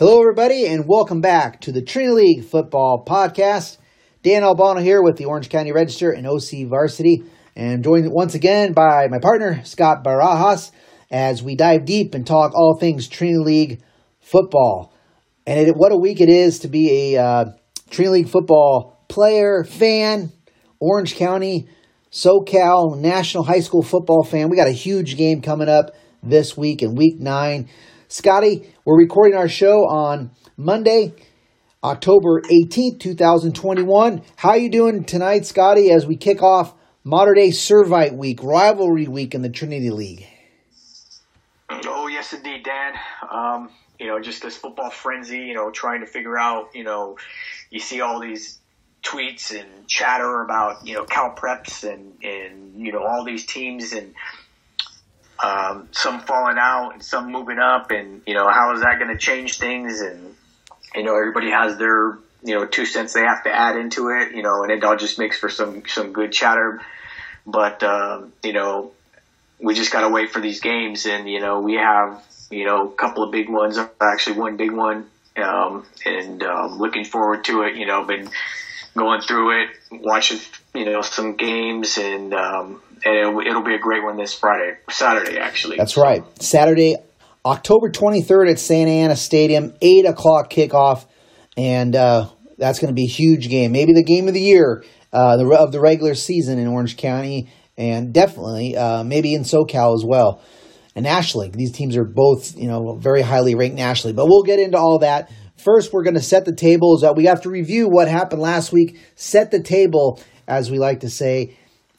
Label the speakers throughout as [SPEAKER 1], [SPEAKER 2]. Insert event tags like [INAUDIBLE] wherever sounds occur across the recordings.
[SPEAKER 1] Hello, everybody, and welcome back to the Trinity League Football Podcast. Dan Albano here with the Orange County Register and OC Varsity, and joined once again by my partner, Scott Barajas, as we dive deep and talk all things Trinity League football. And it, what a week it is to be a uh, Trinity League football player, fan, Orange County, SoCal, National High School football fan. We got a huge game coming up this week in week nine. Scotty, we're recording our show on Monday, October 18th, 2021. How you doing tonight, Scotty, as we kick off Mater Dei Servite Week, rivalry week in the Trinity League?
[SPEAKER 2] Oh, yes, indeed, Dan. Um, you know, just this football frenzy, you know, trying to figure out, you know, you see all these tweets and chatter about, you know, CalPreps and, and, you know, all these teams and, um, some falling out and some moving up, and you know how is that going to change things? And you know everybody has their you know two cents they have to add into it, you know, and it all just makes for some some good chatter. But um, you know we just got to wait for these games, and you know we have you know a couple of big ones, actually one big one, um, and um, looking forward to it. You know, been going through it, watching you know some games, and um, and it'll, it'll, be a great one this Friday, Saturday actually.
[SPEAKER 1] That's right, Saturday, October twenty third at Santa Ana Stadium, eight o'clock kickoff, and uh, that's going to be a huge game, maybe the game of the year uh, the, of the regular season in Orange County, and definitely uh, maybe in SoCal as well. And nationally, these teams are both you know very highly ranked nationally, but we'll get into all that. First, we're going to set the table. Is that we have to review what happened last week, set the table, as we like to say,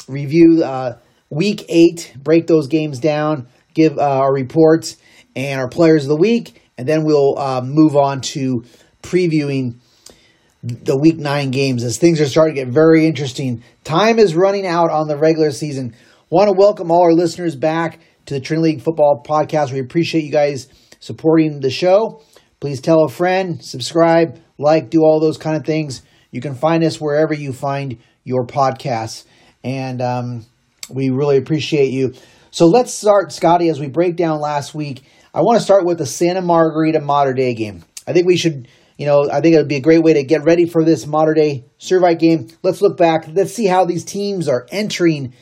[SPEAKER 1] review uh, week eight, break those games down, give uh, our reports and our players of the week, and then we'll uh, move on to previewing the week nine games as things are starting to get very interesting. Time is running out on the regular season. Want to welcome all our listeners back to the Trinity League Football Podcast. We appreciate you guys supporting the show. Please tell a friend, subscribe, like, do all those kind of things. You can find us wherever you find your podcasts. And um, we really appreciate you. So let's start, Scotty, as we break down last week. I want to start with the Santa Margarita Mater Dei game. I think we should, you know, I think it would be a great way to get ready for this Mater Dei Servite game. Let's look back. Let's see how these teams are entering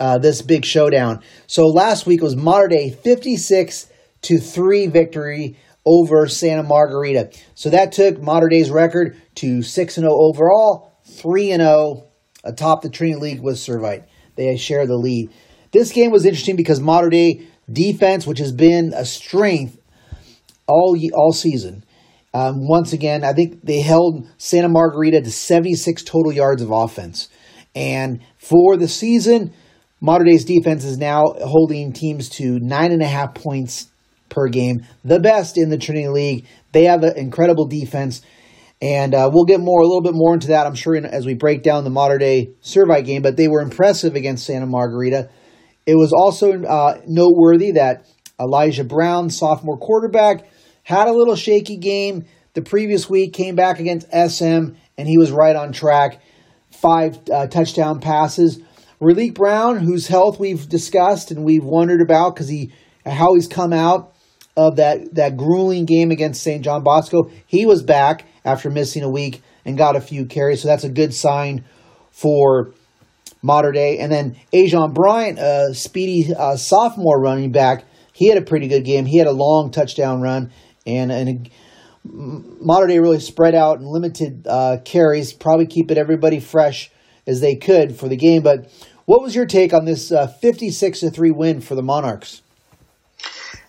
[SPEAKER 1] uh, this big showdown. So last week was Mater Dei 56 to 3 victory over Santa Margarita. So that took Mater Dei's record to 6 0 overall, 3 0 atop the Trinity League with Servite. They share the lead. This game was interesting because Mater Dei defense, which has been a strength all all season, um, once again, I think they held Santa Margarita to 76 total yards of offense. And for the season, Mater Dei's defense is now holding teams to nine and a half points per game, the best in the Trinity League. They have an incredible defense. And uh, we'll get more, a little bit more into that, I'm sure, as we break down the Mater Dei Servite game. But they were impressive against Santa Margarita. It was also uh, noteworthy that Elijah Brown, sophomore quarterback, had a little shaky game the previous week. Came back against SM, and he was right on track. Five uh, touchdown passes. Raleek Brown, whose health we've discussed and we've wondered about because he how he's come out of that that grueling game against St. John Bosco. He was back after missing a week and got a few carries. So that's a good sign for Mater Dei. And then Ajon Bryant, a speedy uh, sophomore running back, he had a pretty good game. He had a long touchdown run, and and Mater Dei really spread out and limited uh, carries, probably keeping everybody fresh as they could for the game. But what was your take on this uh, 56 to three win for the Monarchs?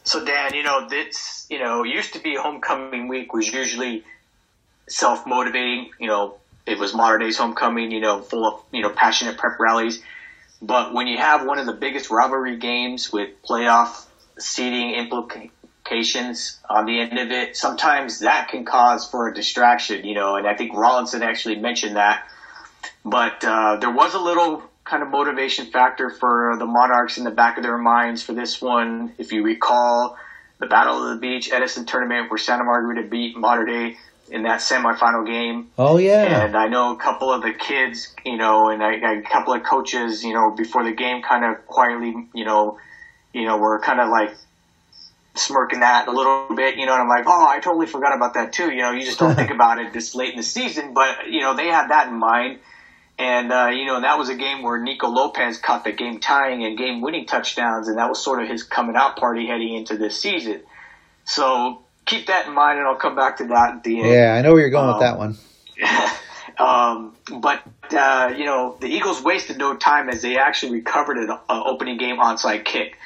[SPEAKER 2] So Dan, you know this, you know, used to be homecoming week was usually self motivating. You know, it was Mater Dei's homecoming, you know, full of, you know, passionate prep rallies. But when you have one of the biggest rivalry games with playoff seeding implications on the end of it, sometimes that can cause for a distraction, you know, and I think Rollinson actually mentioned that. But uh, there was a little kind of motivation factor for the Monarchs in the back of their minds for this one. If you recall, the Battle of the Beach Edison tournament where Santa Margarita beat Mater Dei in that semifinal game.
[SPEAKER 1] Oh yeah.
[SPEAKER 2] And I know a couple of the kids, you know, and I, a couple of coaches, you know, before the game, kind of quietly, you know, you know, were kind of like smirking that a little bit, you know, and I'm like, oh, I totally forgot about that too. You know, you just don't [LAUGHS] think about it this late in the season, but you know, they had that in mind. And, uh, you know, that was a game where Nico Lopez caught the game tying and game winning touchdowns, and that was sort of his coming out party heading into this season. So keep that in mind, and I'll come back to that at the end.
[SPEAKER 1] Yeah, I know where you're going um, with that one. [LAUGHS]
[SPEAKER 2] um, but, uh, you know, the Eagles wasted no time as they actually recovered an uh, opening game onside kick.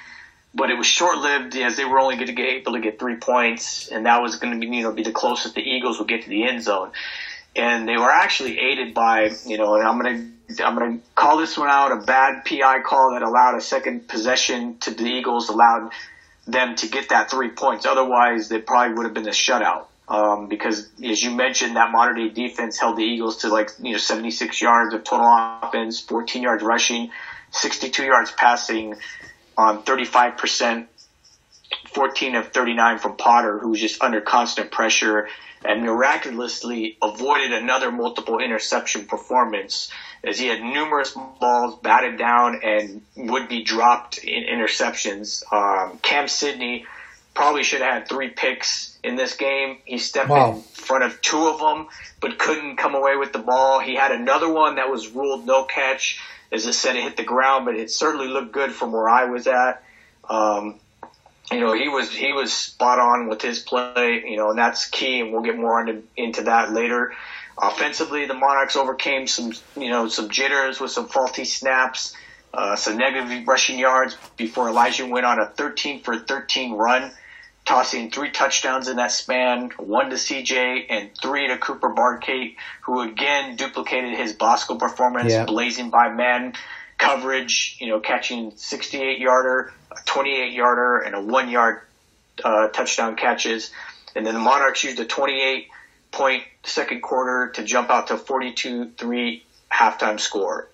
[SPEAKER 2] But it was short lived as they were only going to get able to get three points, and that was going to be, you know, be the closest the Eagles would get to the end zone and they were actually aided by, you know, and I'm gonna I'm gonna call this one out a bad PI call that allowed a second possession to the Eagles, allowed them to get that three points. Otherwise, they probably would have been a shutout. Um, because as you mentioned, that Mater Dei defense held the Eagles to like you know 76 yards of total offense, 14 yards rushing, 62 yards passing, on 35 percent 14 of 39 from Potter, who was just under constant pressure and miraculously avoided another multiple interception performance as he had numerous balls batted down and would be dropped in interceptions. Um, Cam Sidney probably should have had three picks in this game. He stepped wow. in front of two of them, but couldn't come away with the ball. He had another one that was ruled no catch, as it said it hit the ground, but it certainly looked good from where I was at. Um, you know, he was he was spot on with his play, you know, and that's key, and we'll get more into into that later. Offensively, the Monarchs overcame some, you know, some jitters with some faulty snaps, uh, some negative rushing yards before Elijah went on a 13 for 13 run, tossing three touchdowns in that span, one to CJ and three to Cooper Barkate, who again duplicated his Bosco performance, yeah. blazing by man coverage, you know, catching 68 yarder, a 28 yarder, and a one yard uh, touchdown catches. And then the Monarchs used a 28 point second quarter to jump out to 42 3 halftime score.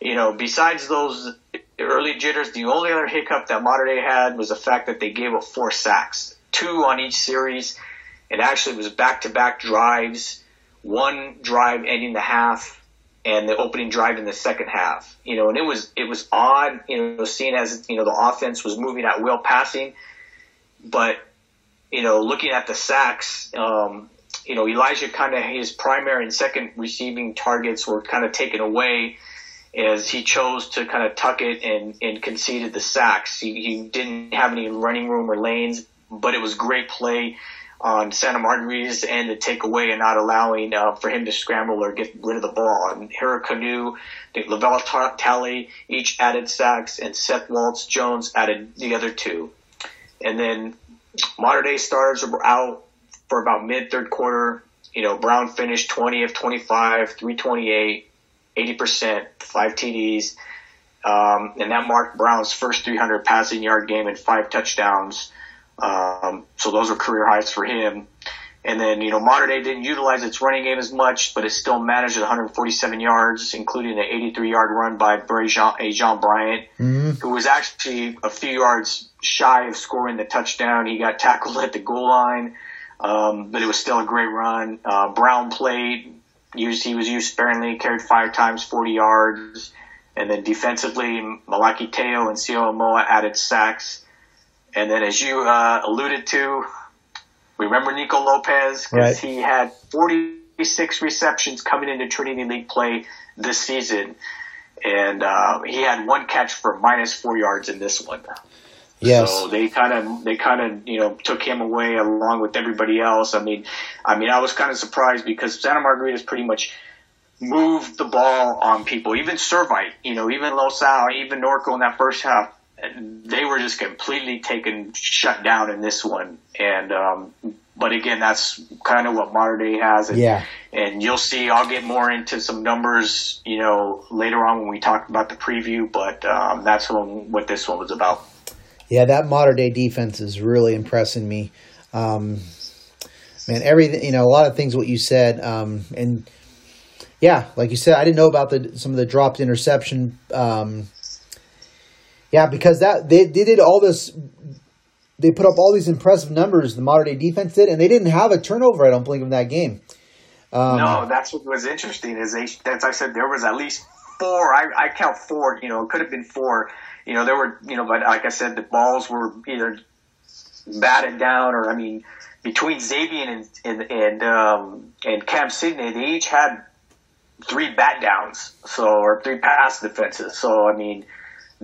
[SPEAKER 2] You know, besides those early jitters, the only other hiccup that Mater Dei had was the fact that they gave up four sacks, two on each series. It actually was back to back drives, one drive ending the half and the opening drive in the second half. You know, and it was it was odd, you know, seeing as you know the offense was moving at will passing, but you know, looking at the sacks, um, you know, Elijah kind of his primary and second receiving targets were kind of taken away as he chose to kind of tuck it and, and conceded the sacks. He, he didn't have any running room or lanes, but it was great play on Santa Margarita's end to take away and not allowing uh, for him to scramble or get rid of the ball. And Hira Kanu, Lavelle Tally each added sacks, and Seth Waltz Jones added the other two. And then Mater Dei starters were out for about mid third quarter. You know, Brown finished 20 of 25, 328, 80%, five TDs. Um, and that marked Brown's first 300 passing yard game and five touchdowns. Um, so those are career highs for him. And then, you know, Mater Dei didn't utilize its running game as much, but it still managed 147 yards, including an 83 yard run by Jean, a Jean Bryant, mm-hmm. who was actually a few yards shy of scoring the touchdown. He got tackled at the goal line, um, but it was still a great run. Uh, Brown played, used, he was used sparingly, carried five times, 40 yards. And then defensively, Malaki Teo and Sio Moa added sacks. And then, as you uh, alluded to, we remember Nico Lopez because right. he had 46 receptions coming into Trinity League play this season, and uh, he had one catch for minus four yards in this one. Yes. So they kind of they kind of you know took him away along with everybody else. I mean, I mean I was kind of surprised because Santa Margarita's pretty much moved the ball on people. Even Servite, you know, even Los Al, even Norco in that first half they were just completely taken shut down in this one. And um, but again, that's kind of what Mater Dei has. And,
[SPEAKER 1] yeah.
[SPEAKER 2] And you'll see. I'll get more into some numbers, you know, later on when we talk about the preview. But um, that's when, what this one was about.
[SPEAKER 1] Yeah, that Mater Dei defense is really impressing me. Um, man, everything you know, a lot of things what you said, um, and yeah, like you said, I didn't know about the some of the dropped interception um, yeah, because that they, they did all this. They put up all these impressive numbers. The Mater Dei defense did, and they didn't have a turnover. I don't believe in that game.
[SPEAKER 2] Um, no, that's what was interesting. Is they, as I said, there was at least four. I, I count four. You know, it could have been four. You know, there were. You know, but like I said, the balls were either batted down, or I mean, between Xavier and and and, um, and Cam Sidney, they each had three bat downs, so or three pass defenses. So I mean,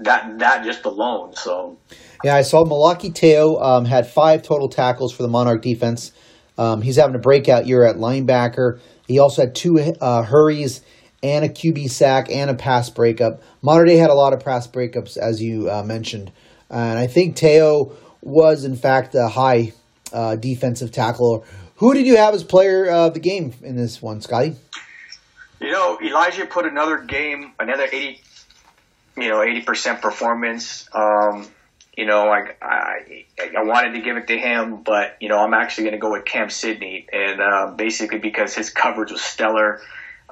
[SPEAKER 2] that that just alone. So
[SPEAKER 1] yeah, I saw Malaki Teo um, had five total tackles for the Monarch defense. Um, he's having a breakout year at linebacker. He also had two uh, hurries and a QB sack and a pass breakup. Mater Dei had a lot of pass breakups, as you uh, mentioned. And I think Teo was, in fact, a high uh, defensive tackle. Who did you have as player of the game in this one, Scotty?
[SPEAKER 2] You know, Elijah put another game, another 80, you know, 80% performance. Um, you know, I, I, I wanted to give it to him, but, you know, I'm actually going to go with Cam Sidney. And uh, basically because his coverage was stellar.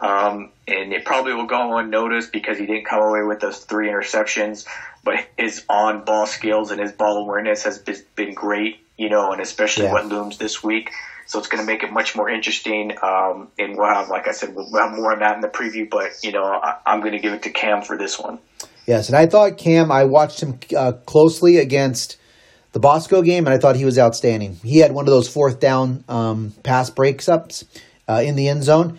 [SPEAKER 2] Um, and it probably will go unnoticed because he didn't come away with those three interceptions. But his on ball skills and his ball awareness has been great, you know, and especially yeah. what looms this week. So it's going to make it much more interesting. Um, and we'll have, like I said, we'll have more on that in the preview. But you know, I, am going to give it to Cam for this one.
[SPEAKER 1] Yes, and I thought Cam. I watched him uh, closely against the Bosco game, and I thought he was outstanding. He had one of those fourth down um, pass breaks ups uh, in the end zone,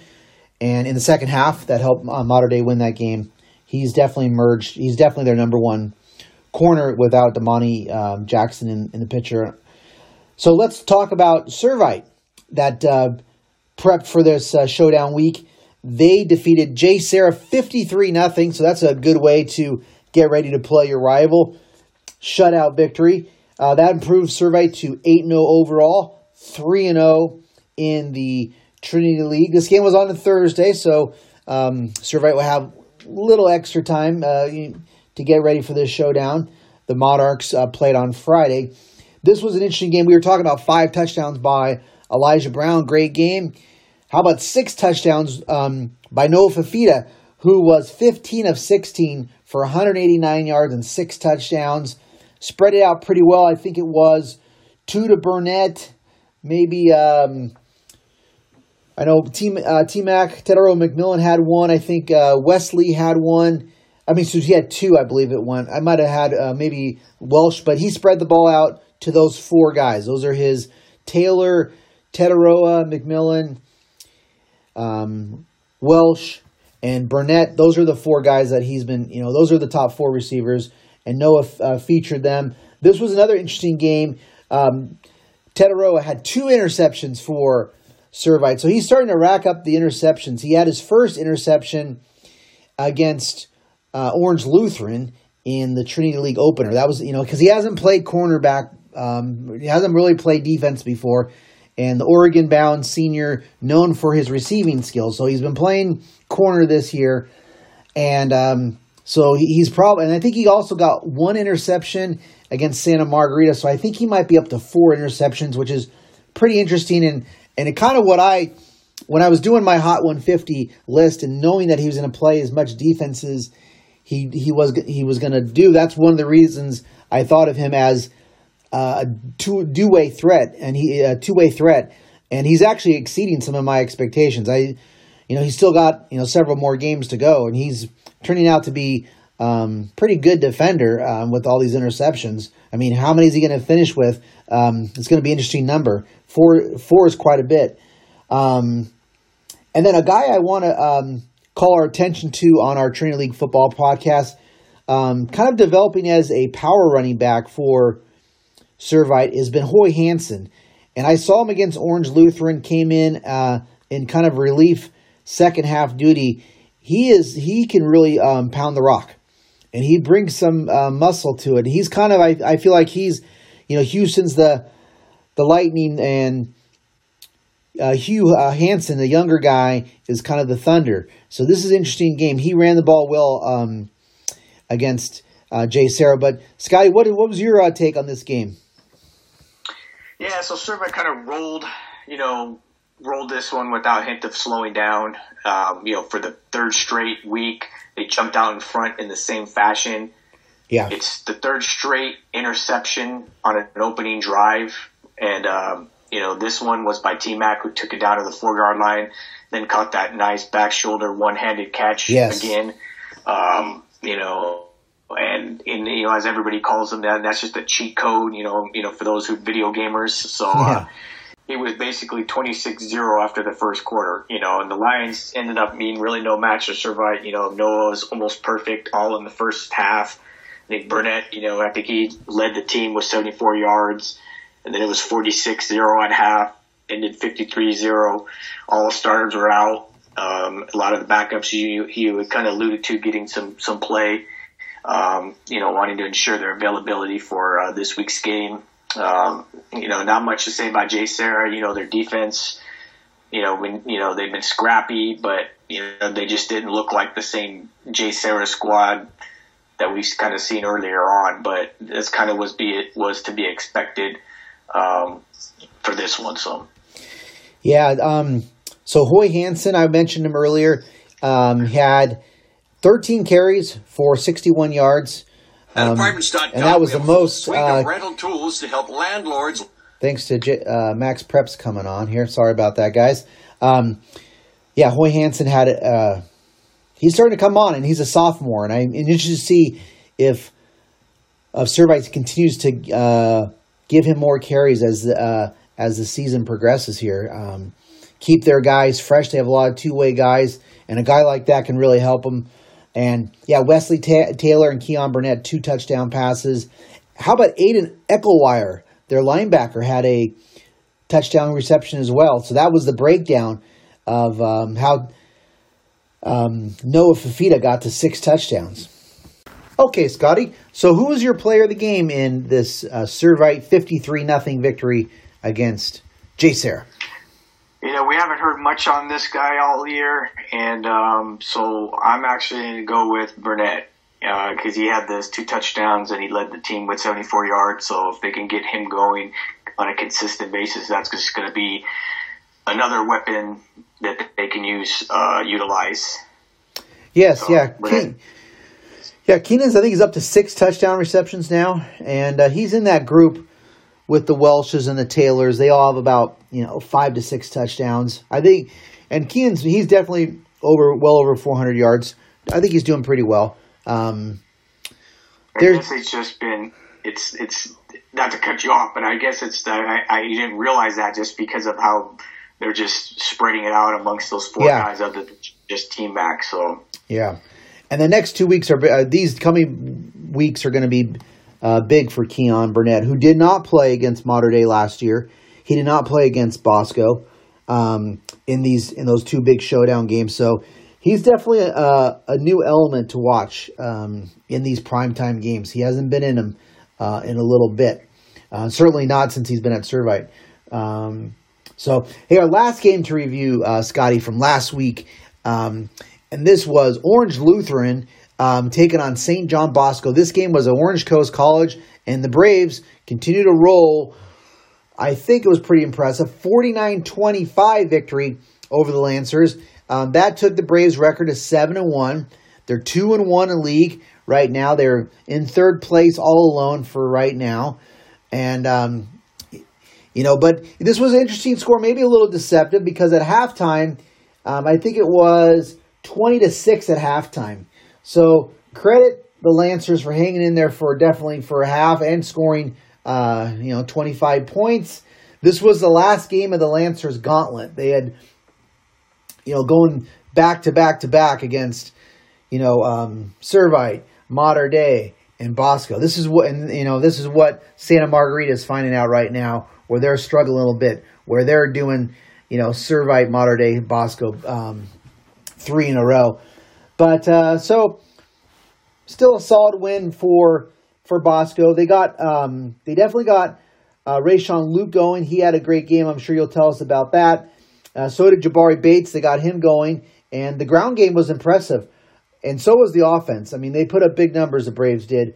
[SPEAKER 1] and in the second half, that helped uh, Mater Dei win that game. He's definitely emerged. He's definitely their number one corner without Domani um, Jackson in, in the picture. So let's talk about Servite that uh, prepped for this uh, showdown week. They defeated JSerra 53 0, so that's a good way to get ready to play your rival. Shutout victory. Uh, that improved Servite to 8 0 overall, 3 0 in the Trinity League. This game was on a Thursday, so um, Servite will have a little extra time uh, to get ready for this showdown. The Monarchs uh, played on Friday. This was an interesting game. We were talking about five touchdowns by Elijah Brown, great game. How about six touchdowns um, by Noah Fifita, who was 15 of 16 for 189 yards and six touchdowns. Spread it out pretty well. I think it was two to Burnett, maybe. Um, I know T uh, Mac Tetairoa McMillan had one. I think uh, Wesley had one. I mean, so he had two, I believe it went. I might have had uh, maybe Welsh, but he spread the ball out to those four guys. Those are his Taylor, Tetairoa, McMillan, um, Welsh, and Burnett. Those are the four guys that he's been, you know, those are the top four receivers, and Noah uh, featured them. This was another interesting game. Um, had two interceptions for Servite, so he's starting to rack up the interceptions. He had his first interception against uh, Orange Lutheran in the Trinity League opener. That was, you know, because he hasn't played cornerback, um, he hasn't really played defense before and the Oregon bound senior known for his receiving skills. So he's been playing corner this year. And um, so he's probably, and I think he also got one interception against Santa Margarita. So I think he might be up to four interceptions, which is pretty interesting. And, and it kind of what I, when I was doing my Hot 150 list and knowing that he was going to play as much defense as he, he was, he was going to do, that's one of the reasons I thought of him as uh, a two way threat, and he a two way threat, and he's actually exceeding some of my expectations. I, you know, he's still got you know several more games to go, and he's turning out to be um, pretty good defender um, with all these interceptions. I mean, how many is he going to finish with? Um, it's going to be an interesting number. Four four is quite a bit. Um, and then a guy I want to um, call our attention to on our Trinity League football podcast, um, kind of developing as a power running back for Servite is Ben Hoy Hansen. And I saw him against Orange Lutheran, came in uh, in kind of relief second half duty. He is he can really um, pound the rock, and he brings some uh, muscle to it. He's kind of I, I feel like he's you know Houston's the the Lightning and uh, Hugh uh, Hansen, the younger guy, is kind of the Thunder. So this is an interesting game. He ran the ball well um, against uh, JSerra. But Scotty, what what was your uh, take on this game?
[SPEAKER 2] Yeah, so Servite kind of rolled, you know, rolled this one without hint of slowing down. Um, you know, for the third straight week, they jumped out in front in the same fashion.
[SPEAKER 1] Yeah,
[SPEAKER 2] it's the third straight interception on an opening drive, and um, you know this one was by T Mac who took it down to the four yard line, then caught that nice back shoulder one handed catch
[SPEAKER 1] yes.
[SPEAKER 2] again. Um, you know, and in you know as everybody calls them that that's just a cheat code you know you know for those who video gamers. So uh, yeah. it was basically 26-0 after the first quarter you know and the lions ended up being really no match to Servite you know noah was almost perfect all in the first half. I think burnett you know i think he led the team with 74 yards and then it was 46-0 at half ended 53-0 all starters were out. Um, a lot of the backups he, he kind of alluded to getting some some play um, you know, wanting to ensure their availability for uh, this week's game. Um, you know, not much to say about JSerra. You know, their defense. You know, when you know they've been scrappy, but you know they just didn't look like the same JSerra squad that we've kind of seen earlier on. But this kind of was be it was to be expected um, for this one. So,
[SPEAKER 1] yeah. Um, so Hoy Hansen, I mentioned him earlier, um, had 13 carries for 61 yards. Um, and that was the most uh, rental tools to help landlords. Thanks to J- uh, MaxPreps coming on here. Sorry about that, guys. Um, yeah, Hoy Hansen had it. Uh, he's starting to come on, and he's a sophomore, and I'm interested to see if uh, Servite continues to uh, give him more carries as uh, as the season progresses here. Um, keep their guys fresh. They have a lot of two way guys, and a guy like that can really help them and yeah, Wesley Ta- Taylor and Keon Burnett, two touchdown passes. How about Aiden Eckelwire? Their linebacker had a touchdown reception as well. So that was the breakdown of um, how um, Noah Fifita got to six touchdowns. Okay, Scotty. So who was your player of the game in this uh, Servite 53 nothing victory against JSerra?
[SPEAKER 2] You know, we haven't heard much on this guy all year, and um, so I'm actually going to go with Burnett because uh, he had those two touchdowns and he led the team with 74 yards. So if they can get him going on a consistent basis, that's just going to be another weapon that they can use uh, utilize.
[SPEAKER 1] Yes, so, yeah. Yeah, Keenan's I think he's up to six touchdown receptions now, and uh, he's in that group with the Welshes and the Taylors. They all have about you know five to six touchdowns. I think, and Keenan's he's definitely over well over 400 yards. I think he's doing pretty well. Um,
[SPEAKER 2] I guess it's just been it's it's not to cut you off, but I guess it's that I, I didn't realize that just because of how they're just spreading it out amongst those four yeah. guys other than just team back. So
[SPEAKER 1] yeah, and the next two weeks are uh, these coming weeks are going to be uh, big for Keon Burnett, who did not play against Mater Dei last year. He did not play against Bosco um, in these in those two big showdown games. So he's definitely a, a new element to watch um, in these primetime games. He hasn't been in them uh, in a little bit. Uh, certainly not since he's been at Servite. Um, so, hey, our last game to review, uh, Scotty, from last week, um, and this was Orange Lutheran um, taking on St. John Bosco. This game was at Orange Coast College, and the Braves continue to roll. I think it was pretty impressive. 49 25 victory over the Lancers. Um, that took the Braves record to 7 and 1. They're 2 and 1 in league right now. They're in third place all alone for right now. And, um, you know, but this was an interesting score, maybe a little deceptive because at halftime, um, I think it was 20 to 6 at halftime. So credit the Lancers for hanging in there for definitely for a half and scoring, uh, you know, 25 points. This was the last game of the Lancers gauntlet. They had, you know, going back to back to back against, you know, um, Servite, Mater Dei, and Bosco. This is what, and you know, this is what Santa Margarita is finding out right now, where they're struggling a little bit, where they're doing, you know, Servite, Mater Dei, Bosco, um, three in a row. But uh, so still a solid win for for Bosco. They got um, they definitely got uh, Rayshon Luke going. He had a great game. I'm sure you'll tell us about that. Uh, so did Jabari Bates. They got him going, and the ground game was impressive, and so was the offense. I mean, they put up big numbers. The Braves did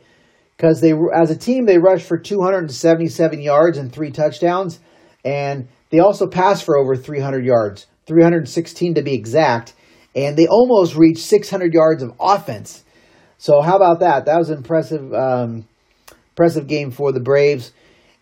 [SPEAKER 1] because they as a team they rushed for 277 yards and three touchdowns, and they also passed for over 300 yards, 316 to be exact and they almost reached 600 yards of offense. So how about that? That was an impressive, um, impressive game for the Braves.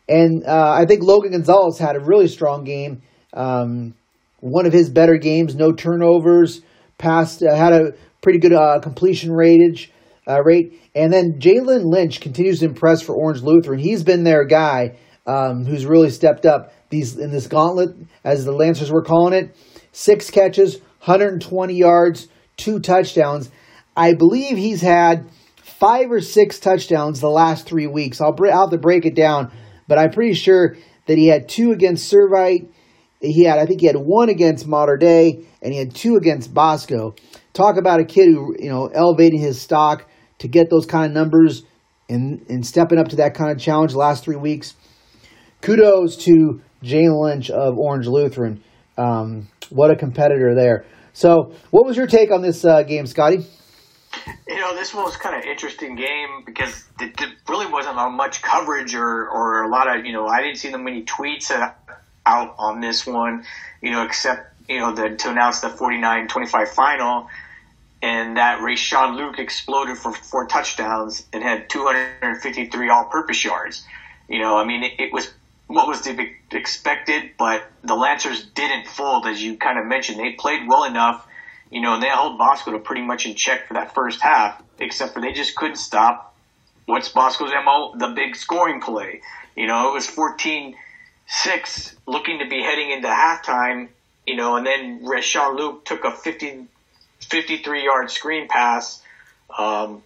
[SPEAKER 1] And uh, I think Logan Gonzalez had a really strong game. Um, one of his better games, no turnovers, passed, uh, had a pretty good uh, completion ratage. uh, rate. And then Jalen Lynch continues to impress for Orange Lutheran. He's been their guy um, who's really stepped up these in this gauntlet, as the Lancers were calling it. Six catches, 120 yards, two touchdowns. I believe he's had five or six touchdowns the last three weeks. I'll, I'll have to break it down, but I'm pretty sure that he had two against Servite. He had, I think he had one against Mater Dei, and he had two against Bosco. Talk about a kid who, you know, elevating his stock to get those kind of numbers and, and stepping up to that kind of challenge the last three weeks. Kudos to Jalen Lynch of Orange Lutheran. Um, what a competitor there. So, what was your take on this uh, game, Scotty?
[SPEAKER 2] You know, this one was kind of interesting game because it, really wasn't much coverage or, or a lot of, you know, I didn't see that many tweets out on this one, you know, except, you know, the, to announce the 49-25 final and that Rayshon Luke exploded for four touchdowns and had 253 all-purpose yards. You know, I mean, it, it was what was to be expected, but the Lancers didn't fold, as you kind of mentioned. They played well enough, you know, and they held Bosco to pretty much in check for that first half, except for they just couldn't stop what's Bosco's MO, the big scoring play. You know, it was 14 6, looking to be heading into halftime, you know, and then Rayshon Luke took a 50, 53 yard screen pass. Um,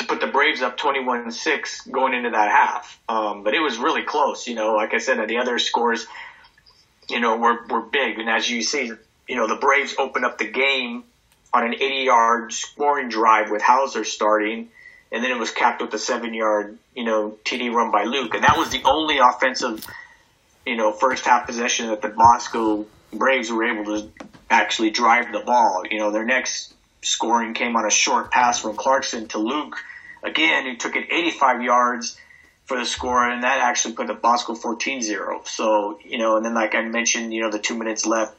[SPEAKER 2] to put the Braves up 21-6 going into that half. Um, but it was really close, you know, like I said, the other scores, you know, were, were big. And as you see, you know, the Braves opened up the game on an 80 yard scoring drive with Houser starting. And then it was capped with a seven yard, you know, TD run by Luke. And that was the only offensive, you know, first half possession that the Bosco Braves were able to actually drive the ball. You know, their next scoring came on a short pass from Clarkson to Luke, again, who took it 85 yards for the score, and that actually put the Bosco 14-0. So, you know, and then like I mentioned, you know, the two minutes left,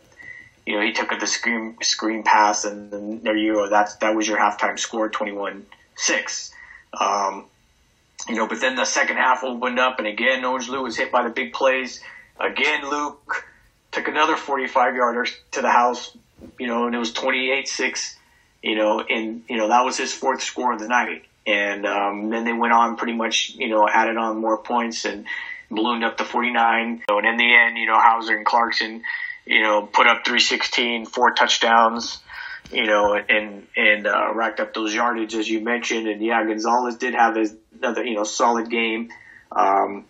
[SPEAKER 2] you know, he took the screen screen pass, and then there you go. That's that was your halftime score, 21-6. Um, you know, but then the second half opened up, and again, Orange Lou was hit by the big plays. Again, Luke took another 45 yarder to the house, you know, and it was 28 6 you know, and you know that was his fourth score of the night. And um, then they went on pretty much, you know, added on more points and ballooned up to 49. and in the end, you know, Houser and Clarkson, you know, put up 316, four touchdowns, you know, and and uh, racked up those yardage as you mentioned. And yeah, Gonzalez did have his another, you know, solid game. Um,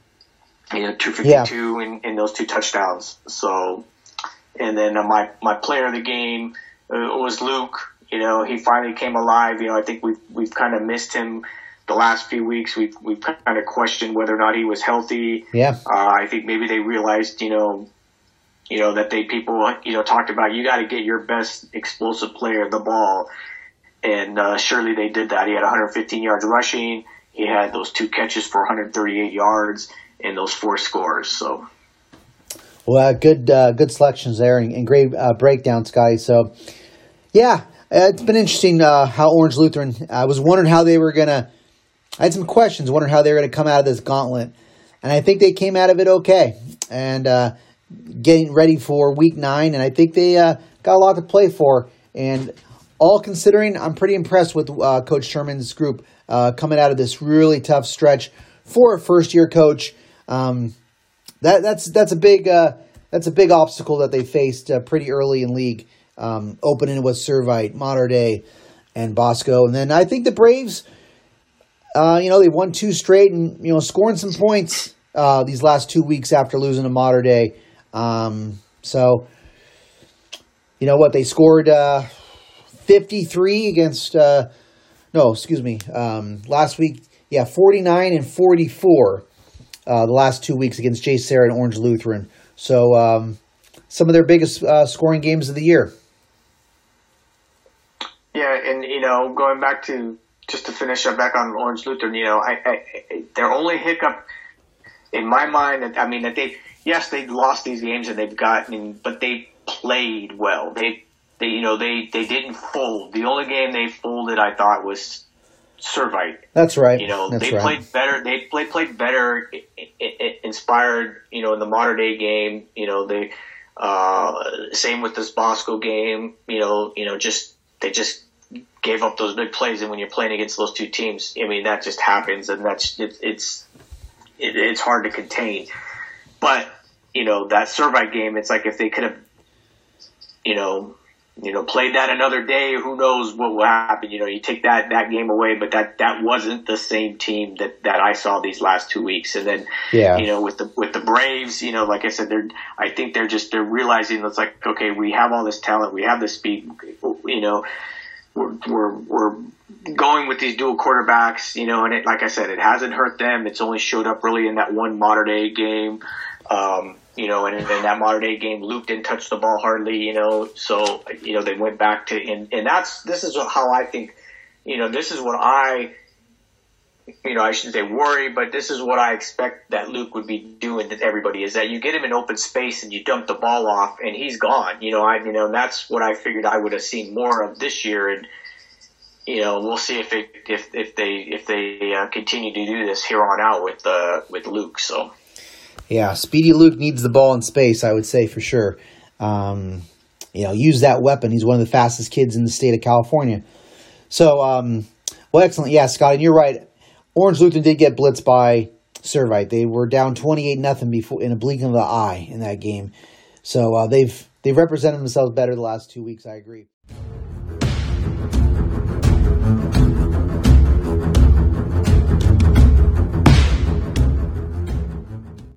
[SPEAKER 2] you know, 252 yeah. in, in those two touchdowns. So, and then uh, my my player of the game uh, was Luke. You know, he finally came alive. You know, I think we've we've kind of missed him the last few weeks. We've we've kind of questioned whether or not he was healthy.
[SPEAKER 1] Yeah.
[SPEAKER 2] Uh, I think maybe they realized, you know, you know that they people you know talked about you got to get your best explosive player the ball, and uh, surely they did that. He had 115 yards rushing. He had those two catches for 138 yards and those four scores. So.
[SPEAKER 1] Well, uh, good, uh, good selections there, and, and great uh, breakdown, Scotty. So, yeah, it's been interesting uh, how Orange Lutheran. I was wondering how they were gonna. I had some questions, wondering how they were gonna come out of this gauntlet, and I think they came out of it okay, and uh, getting ready for Week Nine, and I think they uh, got a lot to play for. And all considering, I'm pretty impressed with uh, Coach Sherman's group uh, coming out of this really tough stretch for a first year coach. Um, that that's that's a big that's a big obstacle that they faced pretty early in league um, opening with Servite, Mater Dei, and Bosco. And then I think the Braves, uh, you know, they won two straight and, you know, scoring some points uh, these last two weeks after losing to Mater Dei. Um, so, you know what? They scored uh, 53 against, uh, no, excuse me, um, last week, yeah, 49 and 44 uh, the last two weeks against JSerra and Orange Lutheran. So, um, some of their biggest uh, scoring games of the year.
[SPEAKER 2] Yeah, and you know, going back to just to finish up back on Orange Lutheran, you know, I, I their only hiccup in my mind, I mean, that they yes they lost these games and they've gotten, but they played well. They they you know they they didn't fold. The only game they folded, I thought, was Servite.
[SPEAKER 1] That's right.
[SPEAKER 2] You know,
[SPEAKER 1] That's
[SPEAKER 2] they
[SPEAKER 1] right.
[SPEAKER 2] played better. They played played better. It, it, it inspired, you know, in the Mater Dei game. You know, they uh, same with this Bosco game. You know, you know, just they just gave up those big plays, and when you're playing against those two teams, I mean that just happens, and that's it, it's it, it's hard to contain. But you know that Servite game, it's like if they could have, you know, you know, played that another day, who knows what will happen? You know, you take that that game away, but that that wasn't the same team that that I saw these last two weeks. And then,
[SPEAKER 1] yeah.
[SPEAKER 2] you know, with the with the Braves, you know, like I said, they're I think they're just they're realizing it's like okay, we have all this talent, we have the speed, you know, we're we're we're going with these dual quarterbacks, you know, and it like I said, it hasn't hurt them. It's only showed up really in that one Mater Dei game. Um, you know, and in that Mater Dei game, Luke didn't touch the ball hardly, you know, so, you know, they went back to, and, and that's, this is how I think, you know, this is what I, you know, I shouldn't say worry, but this is what I expect that Luke would be doing to everybody is that you get him in open space and you dump the ball off and he's gone, you know, I, you know, and that's what I figured I would have seen more of this year. And, you know, we'll see if it, if, if they, if they uh, continue to do this here on out with, uh, with Luke. So.
[SPEAKER 1] Yeah, Speedy Luke needs the ball in space, I would say for sure. Um, you know, use that weapon. He's one of the fastest kids in the state of California. So, um, well, excellent. Yeah, Scott, and you're right. Orange Lutheran did get blitzed by Servite. They were down 28 nothing before in a blink of the eye in that game. So uh, they've they've represented themselves better the last two weeks. I agree.